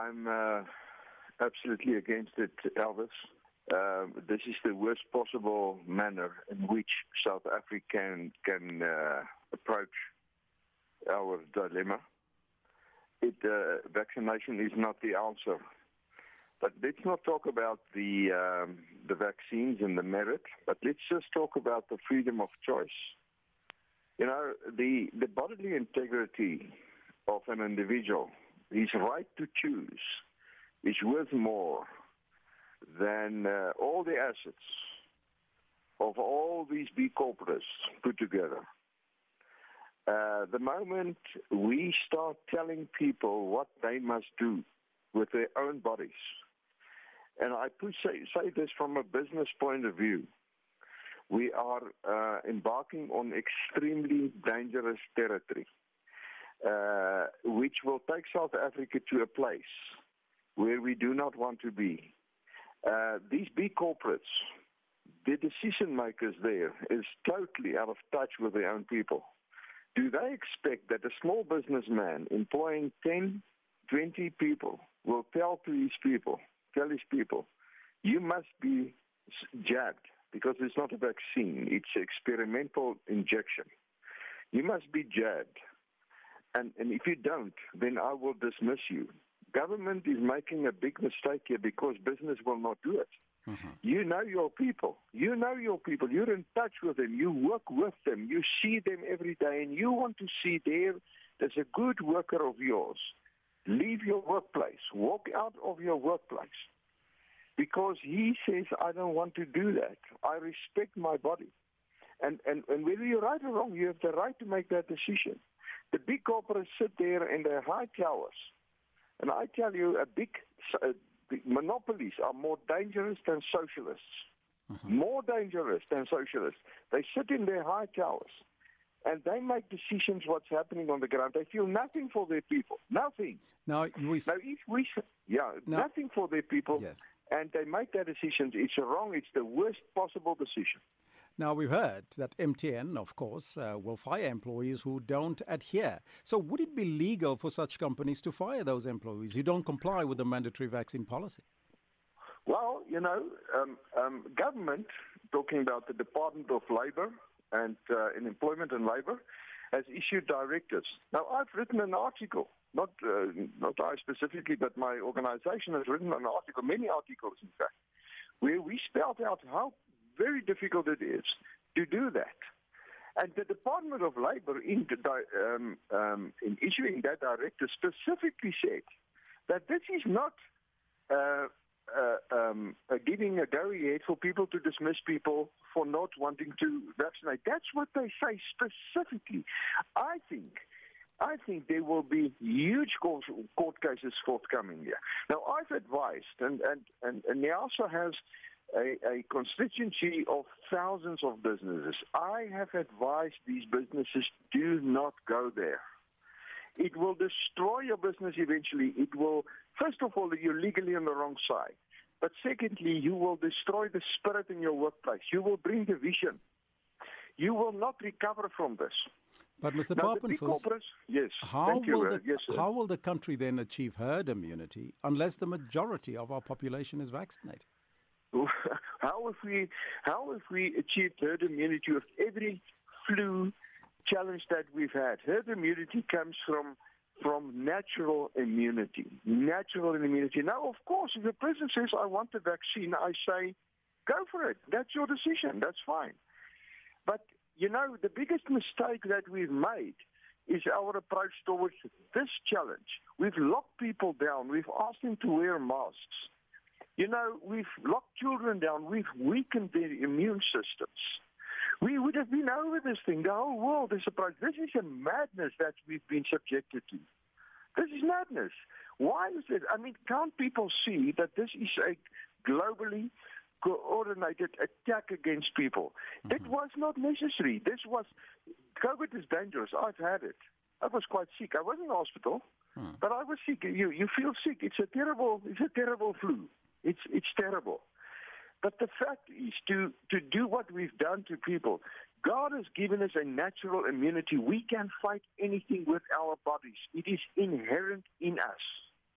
I'm uh, absolutely against it, Elvis. Uh, this is the worst possible manner in which South Africa can, uh, approach our dilemma. It, uh, vaccination is not the answer. But let's not talk about the um, the vaccines and the merit, but let's just talk about the freedom of choice. You know, the the bodily integrity of an individual, his right to choose, is worth more than uh, all the assets of all these big corporates put together. Uh, the moment we start telling people what they must do with their own bodies, and I put, say, say this from a business point of view, we are uh, embarking on extremely dangerous territory, uh, which will take South Africa to a place where we do not want to be. Uh, these big corporates, the decision makers there is totally out of touch with their own people. Do they expect that a small businessman employing 10, 20 people will tell to his people, tell his people, you must be jabbed because it's not a vaccine, it's an experimental injection. You must be jabbed. And, and if you don't, then I will dismiss you. Government is making a big mistake here because business will not do it. Mm-hmm. You know your people. You know your people. You're in touch with them. You work with them. You see them every day, and you want to see there there's a good worker of yours. Leave your workplace. Walk out of your workplace. Because he says, I don't want to do that. I respect my body. And, and, and whether you're right or wrong, you have the right to make that decision. The big corporates sit there in their high towers. And I tell you, a big uh, monopolies are more dangerous than socialists. Uh-huh. More dangerous than socialists. They sit in their high towers and they make decisions what's happening on the ground. They feel nothing for their people. Nothing. Now, we've... now if we, yeah, now, nothing for their people. Yes. And they make that decision. It's wrong. It's the worst possible decision. Now, we've heard that MTN, of course, uh, will fire employees who don't adhere. So, would it be legal for such companies to fire those employees who don't comply with the mandatory vaccine policy? Well, you know, um, um, government, talking about the Department of Labor and uh, in Employment and Labor, has issued directives. Now, I've written an article, not uh, not I specifically, but my organization has written an article, many articles, in fact, where we spelled out how very difficult it is to do that. And the Department of Labor, in, um, um, in issuing that directive, specifically said that this is not uh, uh, um, giving a go ahead for people to dismiss people for not wanting to vaccinate. That's what they say specifically. I think. I think there will be huge court, court cases forthcoming here. Now, I've advised, and, and, and, and NEASA has a, a constituency of thousands of businesses. I have advised these businesses do not go there. It will destroy your business eventually. It will, first of all, you're legally on the wrong side. But secondly, you will destroy the spirit in your workplace. You will bring division. You will not recover from this. But Mr. Papenfus, yes, how will, uh, the, yes, how will the country then achieve herd immunity unless the majority of our population is vaccinated? how if we how if we achieved herd immunity with every flu challenge that we've had? Herd immunity comes from from natural immunity. Natural immunity. Now, of course, if the president says, I want the vaccine, I say, go for it. That's your decision. That's fine. But, you know, the biggest mistake that we've made is our approach towards this challenge. We've locked people down. We've asked them to wear masks. You know, we've locked children down. We've weakened their immune systems. We would have been over this thing. The whole world is surprised. This is a madness that we've been subjected to. This is madness. Why is it? I mean, can't people see that this is a globally coordinated attack against people? Mm-hmm. It was not necessary. This was COVID is dangerous. I've had it. I was quite sick. I was in the hospital, hmm. but I was sick. You you feel sick. It's a terrible. It's a terrible flu. It's it's terrible. But the fact is to to do what we've done to people. God has given us a natural immunity. We can fight anything with our bodies. It is inherent in us.